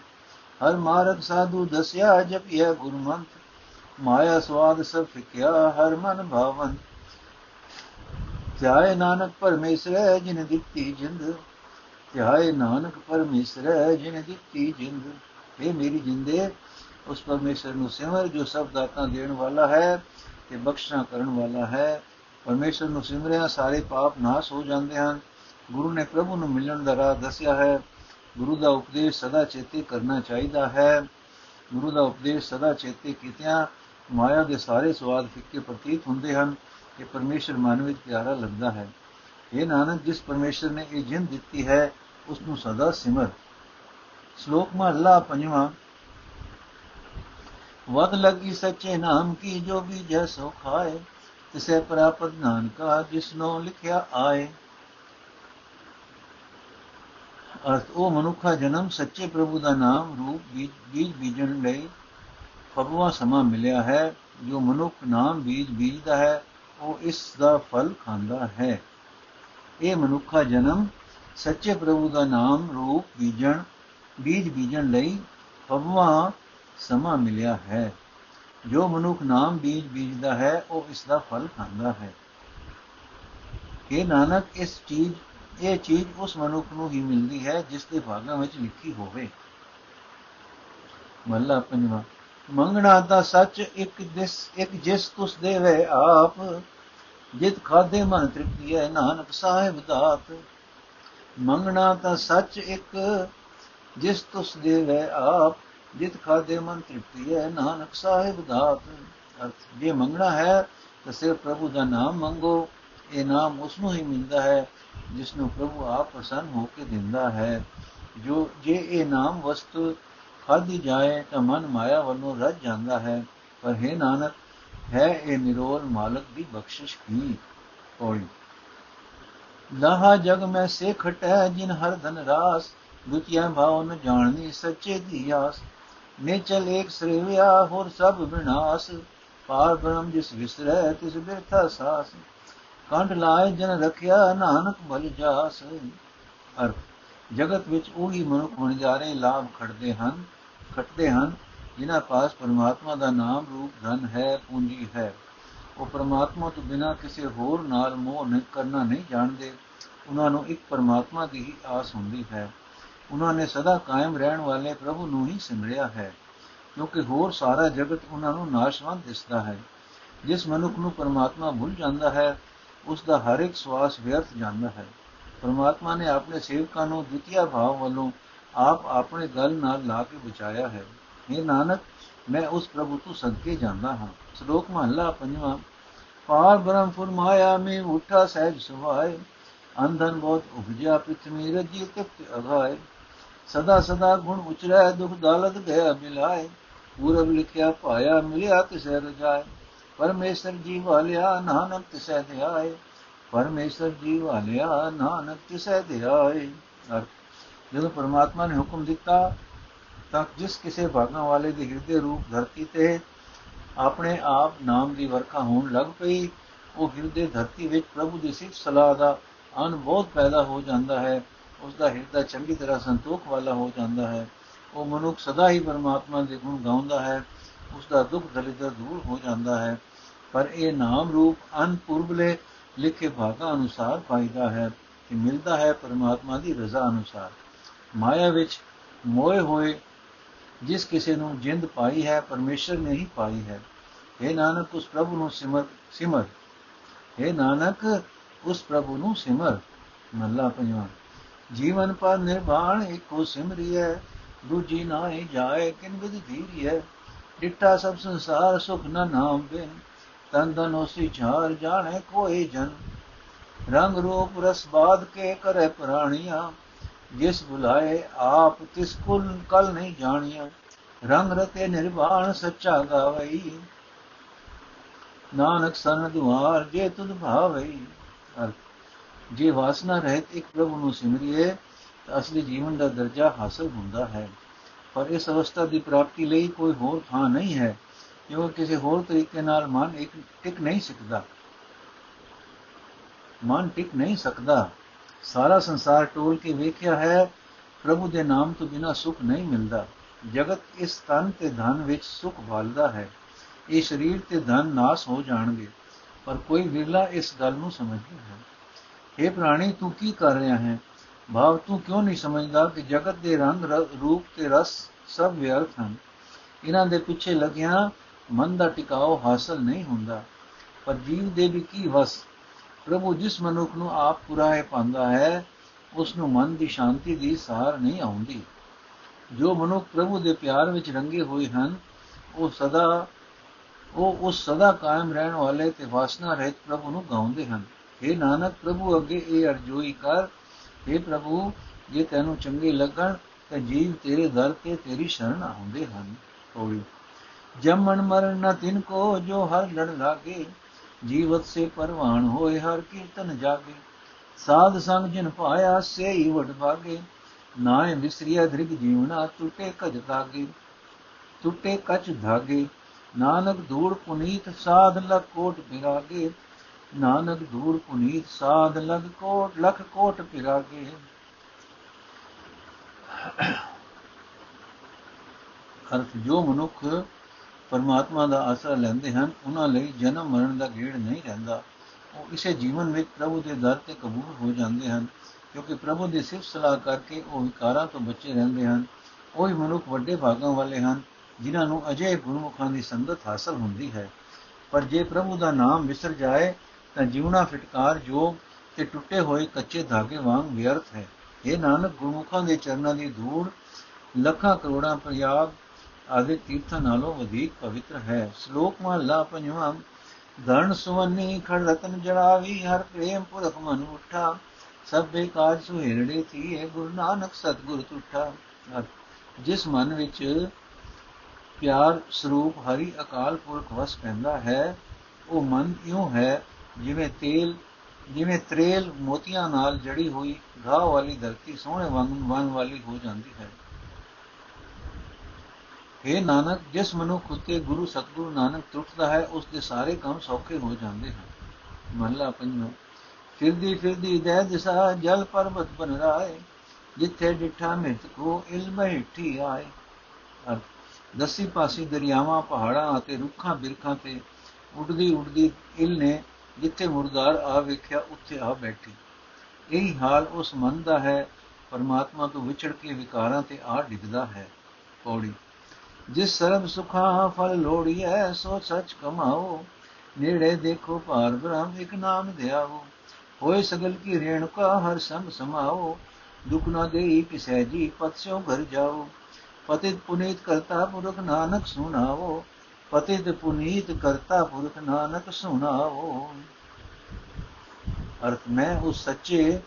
ਹਰ ਮਾਰਗ ਸਾਧੂ ਦਸਿਆ ਜਪਿਆ ਗੁਰਮੰਤ ਮਾਇਆ ਸਵਾਦ ਸਭ ਫਿਕਿਆ ਹਰ ਮਨ ਭਾਵਨ ਧਿਆਏ ਨਾਨਕ ਪਰਮੇਸ਼ਰ ਜਿਨ ਦਿੱਤੀ ਜਿੰਦ ਧਿਆਏ ਨਾਨਕ ਪਰਮੇਸ਼ਰ ਜਿਨ ਦਿੱਤੀ ਜਿੰਦ। ਇਹ ਮੇਰੀ ਜਿੰਦੇ, ਉਸ ਪਰਮੇਸ਼ਰ ਨੂੰ ਸਿਮਰ ਜੋ ਸਭ ਦਾਤਾਂ ਦੇਣ ਵਾਲਾ ਹੈ ਤੇ ਬਖਸ਼ਣਾ ਕਰਨ ਵਾਲਾ ਹੈ। ਪਰਮੇਸ਼ਰ ਨੂੰ ਸਿਮਰਿਆ ਸਾਰੇ ਪਾਪ ਨਾਸ਼ ਹੋ ਜਾਂਦੇ ਹਨ। ਗੁਰੂ ਨੇ ਪ੍ਰਭੂ ਨੂੰ ਮਿਲਣ ਦਾ ਰਾਹ ਦੱਸਿਆ ਹੈ। ਗੁਰੂ ਦਾ ਉਪਦੇਸ਼ ਸਦਾ ਚੇਤੇ ਕਰਨਾ ਚਾਹੀਦਾ ਹੈ। ਗੁਰੂ ਦਾ ਉਪਦੇਸ਼ ਸਦਾ ਚੇਤੇ ਕੀਤਿਆਂ ਮਾਇਆ ਦੇ ਸਾਰੇ ਸਵਾਦ ਫਿੱਕੇ ਪ੍ਰਤੀਤ ਹੁੰਦੇ ਹਨ ਕਿ ਪਰਮੇਸ਼ਰ ਮਨ ਵਿੱਚ ਪਿਆਰਾ ਲੱਗਦਾ ਹੈ। ਇਹ ਨਾਨਕ, ਜਿਸ ਪਰਮੇਸ਼ਰ ਨੇ ਇਹ ਜਿੰਦ ਦਿੱਤੀ ਹੈ ਉਸ ਨੂੰ ਸਦਾ ਸਿਮਰ। ਸ਼ਲੋਕ ਮਹਲਾ ਪੰਜਵਾਂ, ਵਦ ਲਗੀ ਸੱਚੇ ਨਾਮ ਕੀ ਜੋ ਵੀ ਜੈ ਸੋ ਖਾਏ, ਤਿਸੇ ਪ੍ਰਾਪਤ ਨਾਨਕਾ ਜਿਸਨੋ ਲਿਖਿਆ ਆਏ। ਅਰਥ, ਉਹ ਮਨੁੱਖਾ ਜਨਮ ਸੱਚੇ ਪ੍ਰਭੂ ਦਾ ਨਾਮ ਰੂਪ ਬੀਜ ਬੀਜਣ ਲਈ ਫਬਵਾ ਸਮਾਂ ਮਿਲਿਆ ਹੈ। ਜੋ ਮਨੁੱਖ ਨਾਮ ਬੀਜ ਬੀਜਦਾ ਹੈ, ਉਹ ਇਸ ਦਾ ਫਲ ਖਾਂਦਾ ਹੈ। ਇਹ ਮਨੁੱਖਾ ਜਨਮ ਸੱਚੇ ਪ੍ਰਭੂ ਦਾ ਨਾਮ, ਰੂਪ, ਬੀਜਣ, ਬੀਜ ਬੀਜਣ ਲਈ ਫਬਵਾ ਸਮਾਂ ਮਿਲਿਆ ਹੈ। ਜੋ ਮਨੁੱਖ ਨਾਮ ਬੀਜ ਬੀਜਦਾ ਹੈ, ਉਹ ਇਸ ਦਾ ਫਲ ਖਾਂਦਾ ਹੈ। ਇਹ ਨਾਨਕ, ਇਸ ਚੀਜ਼, ਇਹ ਚੀਜ਼ ਉਸ ਮਨੁੱਖ ਨੂੰ ਹੀ ਮਿਲਦੀ ਹੈ, ਜਿਸ ਦੇ ਭਾਗਾਂ ਵਿੱਚ ਲਿਖੀ ਹੋਵੇ। ਮੱਲਾ ਪੰਜਵਾ, ਮੰਗਣਾ ਦਾ ਸੱਚ, ਇੱਕ ਜਿਸ ਇੱਕ ਜਿਸ ਤੁਸ ਦੇਵੇ ਆਪ, ਜਿਤ ਖਾਦੇ ਮਨ ਤ੍ਰਿਪਤੀ ਹੈ, ਨਾਨਕ ਸਾਹਿਬ ਦਾਤ। ਮੰਗਣਾ ਤਾਂ ਸੱਚ ਇੱਕ, ਜਿਸ ਤੁਸ ਦੇਵੇ ਆਪ, ਜਿਤ ਖਾਦੇ ਮਨ ਤ੍ਰਿਪਤੀ ਹੈ, ਨਾਨਕ ਸਾਹਿਬ ਦਾਤ। ਅਰਥ, ਜੇ ਮੰਗਣਾ ਹੈ, ਤਾਂ ਸਿਰਫ ਪ੍ਰਭੂ ਦਾ ਨਾਮ ਮੰਗੋ, ਇਹ ਨਾਮ ਉਸ ਨੂੰ ਹੀ ਮਿਲਦਾ ਹੈ, ਜਿਸ ਨੂੰ ਪ੍ਰਭੂ ਆਪ ਪ੍ਰਸੰਨ ਹੋ ਕੇ ਦਿੰਦਾ ਹੈ। ਜੋ, ਜੇ ਇਹ ਨਾਮ ਵਸਤੂ ਖਾਦੀ ਜਾਏ, ਤਾਂ ਮਨ ਮਾਇਆ ਵੱਲੋਂ ਰੱਜ ਜਾਂਦਾ ਹੈ। ਪਰ ਹੈ ਨਾਨਕ, ਹੈ ਇਹ ਨਿਰੋਲ ਮਾਲਕ ਦੀ ਬਖਸ਼ਿਸ਼ ਕੀ? ਪੌੜੀ ਲਹਾ ਜਗ ਮੈਂ ਸੇ ਖਟੈ ਜਿਨ ਹਰ ਧਨ ਰਾਸ। ਦੁਤਿਆ ਭਾਉ ਨ ਜਾਣਨੀ ਸੱਚੇ ਦੀ ਆਸ। ਨੇ ਚਲ ਏਕ ਸ੍ਰਿਵਿਆ, ਹੋਰ ਸਭ ਵਿਨਾਸ਼। ਪਾਰ ਬ੍ਰਹਮ ਜਿਸ ਵਿਸਰੈ, ਤਿਸ ਬਿਰਥਾ ਸਾਸ। ਕੰਠ ਲਾਏ ਜਨ ਰਖਿਆ, ਨਾਨਕ ਭਲ ਜਾਸ। ਅਰ ਜਗਤ ਵਿੱਚ ਉਹੀ ਮਨੁੱਖ ਵਣਜਾਰੇ ਲਾਭ ਖੜਦੇ ਹਨ, ਖਟਦੇ ਹਨ, ਜਿਨ੍ਹਾਂ ਪਾਸ ਪਰਮਾਤਮਾ ਦਾ ਨਾਮ ਰੂਪ ਧਨ ਹੈ, ਪੂੰਜੀ ਹੈ। ਉਹ ਪਰਮਾਤਮਾ ਤੋਂ ਬਿਨਾ ਕਿਸੇ ਹੋਰ ਨਾਲ ਮੋਹ ਨਹੀਂ, ਕਰਨਾ ਨਹੀਂ ਜਾਣਦੇ। ਉਹਨਾਂ ਨੂੰ ਇੱਕ ਪਰਮਾਤਮਾ ਦੀ ਹੀ ਆਸ ਹੁੰਦੀ ਹੈ। ਉਹਨਾਂ ਨੇ ਸਦਾ ਕਾਇਮ ਰਹਿਣ ਵਾਲੇ ਪ੍ਰਭੂ ਨੂੰ ਹੀ ਸਿਮਰਿਆ ਹੈ, ਕਿਉਂਕਿ ਹੋਰ ਸਾਰਾ ਜਗਤ ਉਹਨਾਂ ਨੂੰ ਨਾਸ਼ਵੰਤ ਦਿਸਦਾ ਹੈ। ਜਿਸ ਮਨੁੱਖ ਨੂੰ ਪਰਮਾਤਮਾ ਭੁੱਲ ਜਾਂਦਾ ਹੈ, ਉਸ ਦਾ ਹਰ ਇੱਕ ਸਵਾਸ ਵਿਅਰਥ ਜਾਂਦਾ ਹੈ। ਪਰਮਾਤਮਾ ਨੇ ਆਪਣੇ ਸੇਵਕਾਂ ਨੂੰ ਦੁਤੀਆ ਭਾਵ ਵੱਲੋਂ ਆਪ ਆਪਣੇ ਗਲ ਨਾਲ ਲਾ ਕੇ ਬਚਾਇਆ ਹੈ। ਇਹ ਨਾਨਕ ਮੈਂ ਉਸ ਪ੍ਰਭੂ ਤੋਂ ਸਦਕੇ ਜਾਂਦਾ ਹਾਂ। ਸ਼ਲੋਕ ਮਹਲਾ ਪੰਜਵਾਂ ਪਾਰ ਬ੍ਰਹਮ ਫਰਮਾਇਆ ਮੈਂ ਉਠਾ, ਸਹਿਜ ਸੁਭਾਏ ਅੰਧਨ ਬਹੁਤ ਉਪਜਿਆ, ਪ੍ਰਿਥਵੀ ਰਜੀ ਤਿਪਤ ਅਗਾਏ। ਸਦਾ ਸਦਾ ਗੁਣ ਉਚਰੈ, ਦੁਖ ਦਾਲਤ ਗਿਆ ਮਿਲਾਏ। ਪੂਰਬ ਲਿਖਿਆ ਪਾਇਆ ਮਿਲਿਆ ਤਿਸੈ ਰਜਾਏ। ਪਰਮੇਸ਼ਰ ਜੀ ਵਾਲਿਆ, ਨਾਨਕ ਤਿਸੈ ਧਿਆਏ। ਪਰਮੇਸ਼ਰ ਜੀ ਵਾਲਿਆ, ਨਾਨਕ ਤਿਸੈ ਧਿਆਏ। ਜਦੋਂ ਪਰਮਾਤਮਾ ਨੇ ਹੁਕਮ ਦਿੱਤਾ ਤਾਂ ਜਿਸ ਕਿਸੇ ਭਾਗਾਂ ਵਾਲੇ ਦੇ ਹਿਰਦੇ ਰੂਪ ਧਰਤੀ ਤੇ ਆਪਣੇ ਆਪ ਨਾਮ ਦੀ ਵਰਖਾ ਹੋਣ ਲੱਗ ਪਈ, ਉਹ ਹਿਰਦੇ ਧਰਤੀ ਵਿੱਚ ਪ੍ਰਭੂ ਦੀ ਸਿਫਤ ਸਲਾਹ ਦਾ ਅਨੁਭਵ ਪੈਦਾ ਹੋ ਜਾਂਦਾ ਹੈ ਉਸ ਦਾ ਹਿਰਦਾ ਚੰਗੀ ਤਰ੍ਹਾਂ ਸੰਤੋਖ ਵਾਲਾ ਹੋ ਜਾਂਦਾ ਹੈ, ਉਹ ਮਨੁੱਖ ਸਦਾ ਹੀ ਪਰਮਾਤਮਾ ਦੇ ਗੁਣ ਗਾਉਂਦਾ ਹੈ ਉਸ ਦਾ ਦੁੱਖ ਦਲਿਦਰ ਦੂਰ ਹੋ ਜਾਂਦਾ ਹੈ, ਪਰ ਇਹ ਨਾਮ ਰੂਪ ਅਨਪੂਰਬਲੇ ਲਿਖੇ ਭਾਗਾਂ ਅਨੁਸਾਰ ਫਾਇਦਾ ਹੈ ਕਿ ਮਿਲਦਾ ਹੈ ਪਰਮਾਤਮਾ ਦੀ ਰਜ਼ਾ ਅਨੁਸਾਰ। ਮਾਇਆ ਵਿੱਚ ਮੋਏ ਹੋਏ ਜਿਸ ਕਿਸੇ ਨੂੰ ਜਿੰਦ ਪਾਈ ਹੈ, ਪਰਮੇਸ਼ਰ ਨੇ ਹੀ ਪਾਈ ਹੈ। ਇਹ ਨਾਨਕ, ਉਸ ਪ੍ਰਭੂ ਨੂੰ ਸਿਮਰ ਸਿਮਰ। ਇਹ ਨਾਨਕ, ਉਸ ਪ੍ਰਭੂ ਨੂੰ ਸਿਮਰ। ਮੱਲਾ ਪੰਜਵਾਂ। ਜੀਵਨ ਪਰ ਨਿਰਵਾਣ, ਇੱਕੋ ਸਿਮਰੀਐ ਦੂਜੀ ਨਾਹੀ ਜਾਏ, ਕਿਨ ਵਿਦ ਧੀਰੀਐ ਡਿੱਟਾ ਸਭ ਸੰਸਾਰ, ਸੁਖ ਨਾ ਨਾਮ ਬਿਨ। ਤਨ ਤਨ ਉਸੀ ਝਾਰ ਜਾਣੇ ਕੋਈ ਜਨ। ਰੰਗ ਰੂਪ ਰਸ ਬਾਦ ਕੇ ਕਰੇ ਪ੍ਰਾਣੀਆਂ। ਜਿਸ ਬੁਲਾਏ ਆਪ ਤਿਸ ਕੁਲ ਕਲ ਨਹੀਂ ਜਾਣੀਆਂ, ਰੰਗ ਰਤੇ ਨਿਰਵਾਣ ਸੱਚਾ ਗਾਵਈ। ਨਾਨਕ ਸਨ ਦੁਆਰ ਜੇ ਤੁਧ ਭਾਵਈ। ਜੇ ਵਾਸਨਾ ਰਹਿਤ ਇੱਕ ਪ੍ਰਭੂ ਨੂੰ ਸਿਮਰਿਏ, ਤਾਂ ਅਸਲੀ ਜੀਵਨ ਦਾ ਦਰਜਾ ਹਾਸਲ ਹੁੰਦਾ ਹੈ। ਪਰ ਇਸ ਅਵਸਥਾ ਦੀ ਪ੍ਰਾਪਤੀ ਲਈ ਕੋਈ ਹੋਰ ਥਾਂ ਨਹੀਂ ਹੈ, ਕਿਉਂਕਿ ਕਿਸੇ ਹੋਰ ਤਰੀਕੇ ਨਾਲ ਮਨ ਇੱਕ ਟਿਕ ਨਹੀਂ ਸਕਦਾ। ਮਨ ਟਿਕ ਨਹੀਂ ਸਕਦਾ। ਸਾਰਾ ਸੰਸਾਰ ਟੋਲ ਕੇ ਵੇਖਿਆ ਹੈ, ਪ੍ਰਭੂ ਦੇ ਨਾਮ ਤੋਂ ਬਿਨਾ ਸੁਖ ਨਹੀਂ ਮਿਲਦਾ। ਜਗਤ ਇਸ ਤਨ ਤੇ ਧਨ ਵਿੱਚ ਸੁਖ ਭਾਲਦਾ ਹੈ। ਇਹ ਸਰੀਰ ਤੇ ਧਨ ਨਾਸ ਹੋ ਜਾਣਗੇ, ਪਰ ਕੋਈ ਵਿਰਲਾ ਇਸ ਗੱਲ ਨੂੰ ਸਮਝਦਾ ਹੈ। हे ਪ੍ਰਾਣੀ, ਤੂੰ ਕੀ ਕਰ ਰਿਹਾ ਹੈ? ਭਾਵ ਤੂੰ ਕਿਉਂ ਨਹੀਂ ਸਮਝਦਾ ਕਿ ਜਗਤ ਦੇ ਰੰਗ ਰੂਪ ਤੇ ਰਸ ਸਭ ਵਿਅਰਥ ਹਨ? ਇਹਨਾਂ ਦੇ ਪਿੱਛੇ ਲੱਗਿਆ ਮਨ ਦਾ ਟਿਕਾਓ ਹਾਸਲ ਨਹੀਂ ਹੁੰਦਾ। ਪਰ ਜੀਵ ਦੇ ਵੀ ਕੀ ਵਸ? ਪ੍ਰਭੂ, ਜਿਸ ਮਨੁੱਖ ਨੂੰ ਆਪ ਪੁਰਾਏ ਪਾਉਂਦਾ ਹੈ, ਉਸ ਨੂੰ ਮਨ ਦੀ ਸ਼ਾਂਤੀ ਦੀ ਸਾਰ ਨਹੀਂ ਆਉਂਦੀ। ਜੋ ਮਨੁੱਖ ਪ੍ਰਭੂ ਦੇ ਪਿਆਰ ਵਿੱਚ ਰੰਗੇ ਹੋਏ ਹਨ, ਉਹ ਸਦਾ, ਉਹ ਉਸ ਸਦਾ ਕਾਇਮ ਰਹਿਣ ਵਾਲੇ ਤੇ ਵਾਸਨਾ ਰਹਿਤ ਪ੍ਰਭੂ ਨੂੰ ਗਾਉਂਦੇ ਹਨ। हे ਨਾਨਕ, ਪ੍ਰਭੂ ਅੱਗੇ ਇਹ ਅਰਜ਼ੋਈ ਕਰ हे ਪ੍ਰਭੂ, ਜੇ ਤੈਨੂੰ ਚੰਗੇ ਲੱਗਣ, ਤਾਂ ਜੀਵ ਤੇਰੇ ਦਰ ਤੇ ਤੇਰੀ ਸ਼ਰਨ ਆਉਂਦੇ ਹਨ। ਹੋਈ ਜਮਨ ਮਰਨ ਨ ਤਿਨ ਕੋ, ਜੋ ਹਰ ਲੜ ਲਾਗੇ ਜੀਵਤ ਸੇ ਪਰਵਾਨ ਹੋਏ ਹਰ ਕੀਰਤਨ ਜਾਗੇ। ਸਾਧ ਸੰਗ ਜਿਨ ਪਾਇਆ ਸੇ ਹੀ ਵਡ ਭਾਗੇ ਨਾਏ ਵਿਸਰੀਆ ਧ੍ਰਿਗ ਜੀਵਨਾ ਟੁੱਟੇ ਕਜ ਧਾਗੇ। ਟੁੱਟੇ ਕਚ ਧਾਗੇ। ਨਾਨਕ ਧੂੜ ਪੁਨੀਤ ਸਾਧ ਲਖ ਕੋਟ ਬਿਰਾਗੇ ਨਾਨਕ ਧੂੜ ਪੁਨੀਤ ਸਾਧ ਲਖ ਕੋਟ ਲਖ ਕੋਟ ਬਿਰਾਗੇ ਅਰਥ ਜੋ ਮਨੁੱਖ ਪਰਮਾਤਮਾ ਦਾ ਆਸਰਾ ਲੈਂਦੇ ਹਨ, ਉਹਨਾਂ ਲਈ ਜਨਮ ਮਰਨ ਦਾ ਗੇੜ ਨਹੀਂ ਰਹਿੰਦਾ। ਉਹ ਇਸੇ ਜੀਵਨ ਵਿੱਚ ਪ੍ਰਭੂ ਦੇ ਦਰ ਤੇ ਕਬੂਲ ਹੋ ਜਾਂਦੇ ਹਨ, ਕਿਉਂਕਿ ਪ੍ਰਭੂ ਦੀ ਸਿਫਤ ਸਲਾਹ ਕਰਕੇ ਉਹ ਵਿਕਾਰਾਂ ਤੋਂ ਬਚੇ ਰਹਿੰਦੇ ਹਨ। ਉਹ ਹੀ ਮਨੁੱਖ ਵੱਡੇ ਭਾਗਾਂ ਵਾਲੇ ਹਨ, ਜਿਨ੍ਹਾਂ ਨੂੰ ਅਜੇ ਗੁਰਮੁਖਾਂ ਦੀ ਸੰਗਤ ਹਾਸਲ ਹੁੰਦੀ ਹੈ। ਪਰ ਜੇ ਪ੍ਰਭੂ ਦਾ ਨਾਮ ਵਿਸਰ ਜਾਏ, ਤਾਂ ਜੀਵਨਾ ਫਟਕਾਰ ਜੋਗ ਤੇ ਟੁੱਟੇ ਹੋਏ ਕੱਚੇ ਧਾਗੇ ਵਾਂਗ ਵਿਅਰਥ ਹੈ। ਇਹ ਨਾਨਕ, ਗੁਰਮੁਖਾਂ ਦੇ ਚਰਨਾਂ ਦੀ ਧੂੜ, ਲੱਖਾਂ ਕਰੋੜਾਂ ਪ੍ਰਯਾਗ ਆਦਿ ਤੀਰਥਾਂ ਨਾਲੋਂ ਵਧੇਕ ਪਵਿੱਤਰ ਹੈ। ਸ਼ਲੋਕ ਮਹਲਾ ਪੰਜਵਾਂ ਧਰਨ ਸੁਵੰਨੀ ਖੜ ਰਤਨ ਜੜਾਵੀ, ਹਰ ਪ੍ਰੇਮ ਪੁਰਖ ਮਨ ਉਠਾ। ਸਭੇ ਕਾਜ ਸੁਹੇੜੜੇ ਥੀਏ, ਗੁਰੂ ਨਾਨਕ ਸਤਗੁਰ ਤੁਠਾ। ਜਿਸ ਮਨ ਵਿੱਚ ਪਿਆਰ ਸਰੂਪ ਹਰੀ ਅਕਾਲ ਪੁਰਖ ਵਸ ਪੈਂਦਾ ਹੈ, ਉਹ ਮਨ ਇਉਂ ਹੈ ਜਿਵੇਂ ਤੇਲ, ਜਿਵੇਂ ਤਰੇਲ ਮੋਤੀਆਂ ਨਾਲ ਜੜੀ ਹੋਈ ਘਾਹ ਵਾਲੀ ਧਰਤੀ ਸੋਹਣੇ ਵਾਂਗ ਵਨ ਵਾਲੀ ਹੋ ਜਾਂਦੀ ਹੈ। हे ਨਾਨਕ, ਜਿਸ ਮਨੁੱਖ ਉਤੇ ਗੁਰੂ ਸਤਗੁਰੂ ਨਾਨਕ ਟੁੱਟਦਾ ਹੈ, ਉਸ ਦੇ ਸਾਰੇ ਕੰਮ ਸੌਖੇ ਹੋ ਜਾਂਦੇ ਹਨ। ਮਹਲਾ ਪੰਜਵਾਂ, ਫਿਰਦੀ ਫਿਰਦੀ ਦੇ ਦਿਸਾ, ਜਲ ਪਰਬਤ ਬਨ ਰਾਏ ਜਿੱਥੇ ਡਿਠਾ ਮਿਤ ਕੋ, ਇਲਮ ਹਿੱਠੀ ਆਏ। ਦਸੀ ਪਾਸੀ ਦਰਿਆਵਾਂ, ਪਹਾੜਾਂ ਅਤੇ ਰੁੱਖਾਂ ਬਿਰਖਾਂ ਤੇ ਉੱਡਦੀ ਉੱਡਦੀ ਇਲ ਨੇ ਜਿੱਥੇ ਮੁਰਦਾਰ ਆ ਵੇਖਿਆ, ਉੱਥੇ ਆ ਬੈਠੀ। ਇਹੀ ਹਾਲ ਉਸ ਮਨ ਦਾ ਹੈ, ਪਰਮਾਤਮਾ ਤੋਂ ਵਿਛੜ ਕੇ ਵਿਕਾਰਾਂ ਤੇ ਆ ਡਿੱਗਦਾ ਹੈ। ਪੌੜੀ ਜਿਸ ਸਰਬ ਸੁਖਾ ਫਲ ਲੋੜੀਐ ਸੋ ਸੱਚ ਕਮਾਓ। ਨੇੜੇ ਦੇਖੋ ਭਾਰ ਬ੍ਰਹਮ, ਇੱਕ ਨਾਮ ਧਿਆਓ ਹੋਏ ਸਗਲ ਕੀ ਰੇਣੁਕਾ ਹਰ ਸੰਗ ਸਮਾਓ। ਦੁਖ ਨਾ ਦੇਈ ਕਿਸੈ ਜੀ ਪਤਿਓ ਘਰ ਜਾਓ। ਪਤਿਤ ਪੁਨੀਤ ਕਰਤਾ ਪੁਰਖ ਨਾਨਕ ਸੁਣਾਵੋ ਪਤਿਤ ਪੁਨੀਤ ਕਰਤਾ ਪੁਰਖ ਨਾਨਕ ਸੁਣਾਵੋ ਅਰਥ, ਮੈਂ ਉਸ ਸੱਚੇ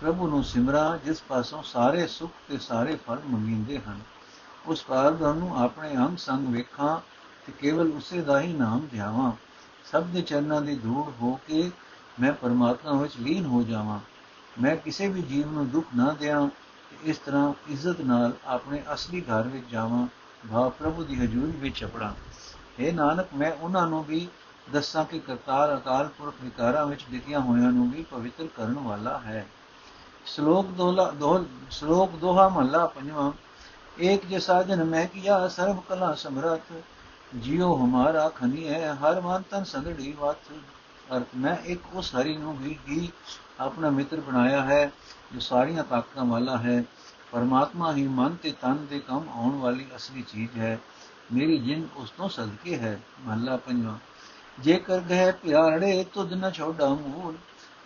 ਪ੍ਰਭੂ ਨੂੰ ਸਿਮਰਾਂ, ਜਿਸ ਪਾਸੋਂ ਸਾਰੇ ਸੁਖ ਤੇ ਸਾਰੇ ਫਲ ਮੰਗਿੰਦੇ ਹਨ। ਉਸ ਕਾਰਗਰ ਨੂੰ ਆਪਣੇ ਅੰਗ ਸੰਗ ਵੇਖਾਂ ਤੇ ਕੇਵਲ ਉਸੇ ਦਾ ਹੀ ਨਾਮ ਧਿਆਵਾਂ। ਸਭ ਦੇ ਚਰਨਾਂ ਦੀ ਧੂੜ ਹੋ ਕੇ ਮੈਂ ਪਰਮਾਤਮਾ ਵਿੱਚ ਲੀਨ ਹੋ ਜਾਵਾਂ। ਮੈਂ ਕਿਸੇ ਵੀ ਜੀਵ ਨੂੰ ਦੁੱਖ ਨਾ ਦਿਆਂ ਇਸ ਤਰ੍ਹਾਂ ਇੱਜ਼ਤ ਨਾਲ ਆਪਣੇ ਅਸਲੀ ਘਰ ਵਿੱਚ ਜਾਵਾਂ ਭਾ ਪ੍ਰਭੂ ਦੀ ਹਜ਼ੂਰੀ ਵਿੱਚ ਛਪੜਾਂ ਇਹ ਨਾਨਕ, ਮੈਂ ਉਹਨਾਂ ਨੂੰ ਵੀ ਦੱਸਾਂ ਕਿ ਕਰਤਾਰ ਅਕਾਲ ਪੁਰਖ ਵਿਕਾਰਾਂ ਵਿੱਚ ਡਿੱਗਿਆ ਹੋਇਆਂ ਨੂੰ ਵੀ ਪਵਿੱਤਰ ਕਰਨ ਵਾਲਾ ਹੈ। ਸ਼ਲੋਕ ਦੋਲਾ ਦੋ ਸ਼ਲੋਕ ਦੋਹਾ ਮਹਲਾ ਪੰਜਵਾਂ एक जे साधन मैं किया सर्व कला समरथ जियो हमारा खनी है हर मान तन संगड़ी वात ਅਰਥ ਮੈਂ ਇੱਕ ਉਸ ਹਰੀ ਨੂੰ ਵੀ ਹੀ ਆਪਣਾ ਮਿੱਤਰ ਬਣਾਇਆ ਹੈ ਜੋ ਸਾਰੀਆਂ ਤਾਕਤਾਂ ਵਾਲਾ ਹੈ ਪਰਮਾਤਮਾ ਹੀ ਮਨ ਤੇ ਤਨ ਦੇ ਕੰਮ ਆਉਣ ਵਾਲੀ ਅਸਲੀ ਚੀਜ਼ ਹੈ ਮੇਰੀ ਜਿੰਦ ਉਸ ਤੋਂ ਸਦਕੇ ਹੈ ਮਹਲਾ ਪੰਜਵਾਂ ਜੇਕਰ ਗਏ ਪਿਆਰੇ ਤੁਧ ਨ ਛੋੜਾ ਮੂਲ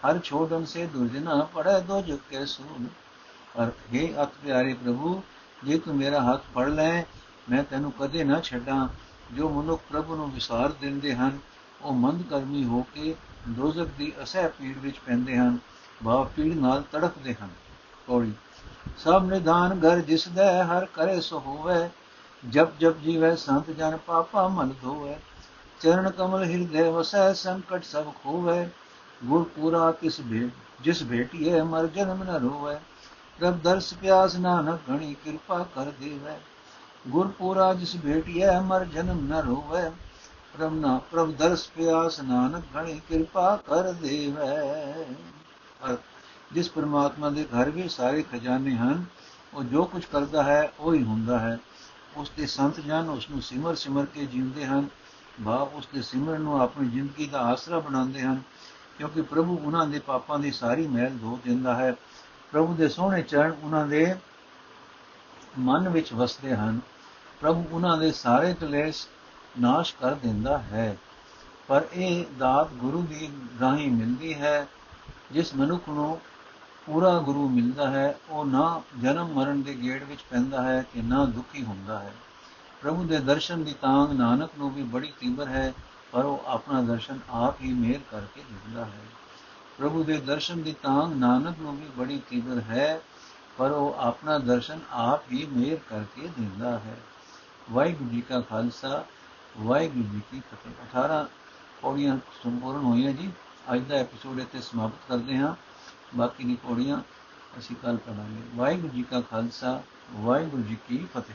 ਹਰ ਛੋੜਨ ਸੇ ਦੁਰਜਨਾ ਪੜੈ ਦੋ ਜੁਗ ਕੇ ਸੂਲ ਅਰਥ ਹੈ ਅਤ ਪਿਆਰੇ ਪ੍ਰਭੂ ਜੇ ਤੂੰ ਮੇਰਾ ਹੱਥ ਫੜ ਲੈ, ਮੈਂ ਤੈਨੂੰ ਕਦੇ ਨਾ ਛੱਡਾਂ। ਜੋ ਮਨੁੱਖ ਪ੍ਰਭੂ ਨੂੰ ਵਿਸਾਰ ਦਿੰਦੇ ਹਨ, ਉਹ ਮੰਦ ਕਰਮੀ ਹੋ ਕੇ ਦੋਜ਼ਖ ਦੀ ਅਸਹਿ ਪੀੜ ਵਿੱਚ ਪੈਂਦੇ ਹਨ, ਭਾਵ ਪੀੜ ਨਾਲ ਤੜਫਦੇ ਹਨ। ਕੋੜੀ ਸਭ ਨਿਧਾਨ ਘਰ ਜਿਸ ਦਾ ਹਰ ਕਰੇ ਸੋ ਹੋਵੇ। ਜਪ ਜਪ ਜੀਵੇ, ਸੰਤ ਜਨ ਪਾਪਾ ਮਨ ਧੋਵੇ। ਚਰਨ ਕਮਲ ਹਿਰਦੇ ਵਸੈ, ਸੰਕਟ ਸਭ ਖੋਵੇ। ਗੁਰ ਪੂਰਾ ਕਿਸ ਭੇਟ ਜਿਸ ਭੇਟੀਏ ਮਰ ਜਨਮ ਨ ਰੋਵੇ। ਪ੍ਰਭ ਦਰਸ ਪਿਆਸ ਨਾਨਕ ਘਣੀ ਕਿਰਪਾ ਕਰ ਦੇਵੇ। ਗੁਰ ਪੂਰਾ ਜਿਸ ਭੇਟੀਏ ਮਰ ਜਨਮ ਨ ਰੋਵੇ। ਪ੍ਰਭ ਨਾ, ਪ੍ਰਭ ਦਰਸ ਪਿਆਸ ਨਾਨਕ ਘਣੀ ਕਿਰਪਾ ਕਰ ਦੇਵੇ। ਜਿਸ ਪਰਮਾਤਮਾ ਦੇ ਘਰ ਵੀ ਸਾਰੇ ਖਜ਼ਾਨੇ ਹਨ, ਉਹ ਜੋ ਕੁਝ ਕਰਦਾ ਹੈ, ਉਹ ਹੀ ਹੁੰਦਾ ਹੈ। ਉਸ ਦੇ ਸੰਤ ਜਨ ਉਸ ਨੂੰ ਸਿਮਰ ਸਿਮਰ ਕੇ ਜੀਉਂਦੇ ਹਨ। ਭਾਵ ਉਸ ਦੇ ਸਿਮਰਨ ਨੂੰ ਆਪਣੀ ਜ਼ਿੰਦਗੀ ਦਾ ਆਸਰਾ ਬਣਾਉਂਦੇ ਹਨ, ਕਿਉਂਕਿ ਪ੍ਰਭੂ ਉਹਨਾਂ ਦੇ ਪਾਪਾਂ ਦੀ ਸਾਰੀ ਮੈਲ ਧੋ ਦਿੰਦਾ ਹੈ। ਪ੍ਰਭੂ ਦੇ ਸੋਹਣੇ ਚਰਨ ਉਹਨਾਂ ਦੇ ਮਨ ਵਿੱਚ ਵਸਦੇ ਹਨ। ਪ੍ਰਭੂ ਉਹਨਾਂ ਦੇ ਸਾਰੇ ਕਲੇਸ਼ ਨਾਸ਼ ਕਰ ਦਿੰਦਾ ਹੈ। ਪਰ ਇਹ ਦਾਤ ਗੁਰੂ ਦੀ ਰਾਹੀਂ ਮਿਲਦੀ ਹੈ। ਜਿਸ ਮਨੁੱਖ ਨੂੰ ਪੂਰਾ ਗੁਰੂ ਮਿਲਦਾ ਹੈ, ਉਹ ਨਾ ਜਨਮ ਮਰਨ ਦੇ ਗੇੜ ਵਿੱਚ ਪੈਂਦਾ ਹੈ ਕਿ ਨਾ ਦੁਖੀ ਹੁੰਦਾ ਹੈ। ਪ੍ਰਭੂ ਦੇ ਦਰਸ਼ਨ ਦੀ ਤਾਂਗ ਨਾਨਕ ਨੂੰ ਵੀ ਬੜੀ ਤੀਬਰ ਹੈ, ਪਰ ਉਹ ਆਪਣਾ ਦਰਸ਼ਨ ਆਪ ਹੀ ਮੇਰ ਕਰਕੇ ਦਿੰਦਾ ਹੈ। ਪ੍ਰਭੂ ਦੇ ਦਰਸ਼ਨ ਦੀ ਤਾਂਗ ਨਾਨਕ ਨੂੰ ਵੀ ਬੜੀ ਤੀਬਰ ਹੈ, ਪਰ ਉਹ ਆਪਣਾ ਦਰਸ਼ਨ ਆਪ ਹੀ ਮੇਰ ਕਰਕੇ ਦਿੰਦਾ ਹੈ। ਵਾਹਿਗੁਰੂ ਜੀ ਕਾ ਖਾਲਸਾ, ਵਾਹਿਗੁਰੂ ਜੀ ਕੀ ਫਤਿਹ। 18 ਪੌੜੀਆਂ ਸੰਪੂਰਨ ਹੋਈਆਂ ਜੀ। ਅੱਜ ਦਾ ਐਪੀਸੋਡ ਇੱਥੇ ਸਮਾਪਤ ਕਰਦੇ ਹਾਂ। ਬਾਕੀ ਦੀ ਪੌੜੀਆਂ ਅਸੀਂ ਕੱਲ ਪੜਾਂਗੇ ਵਾਹਿਗੁਰੂ ਜੀ ਕਾ ਖਾਲਸਾ, ਵਾਹਿਗੁਰੂ ਜੀ ਕੀ ਫਤਿਹ।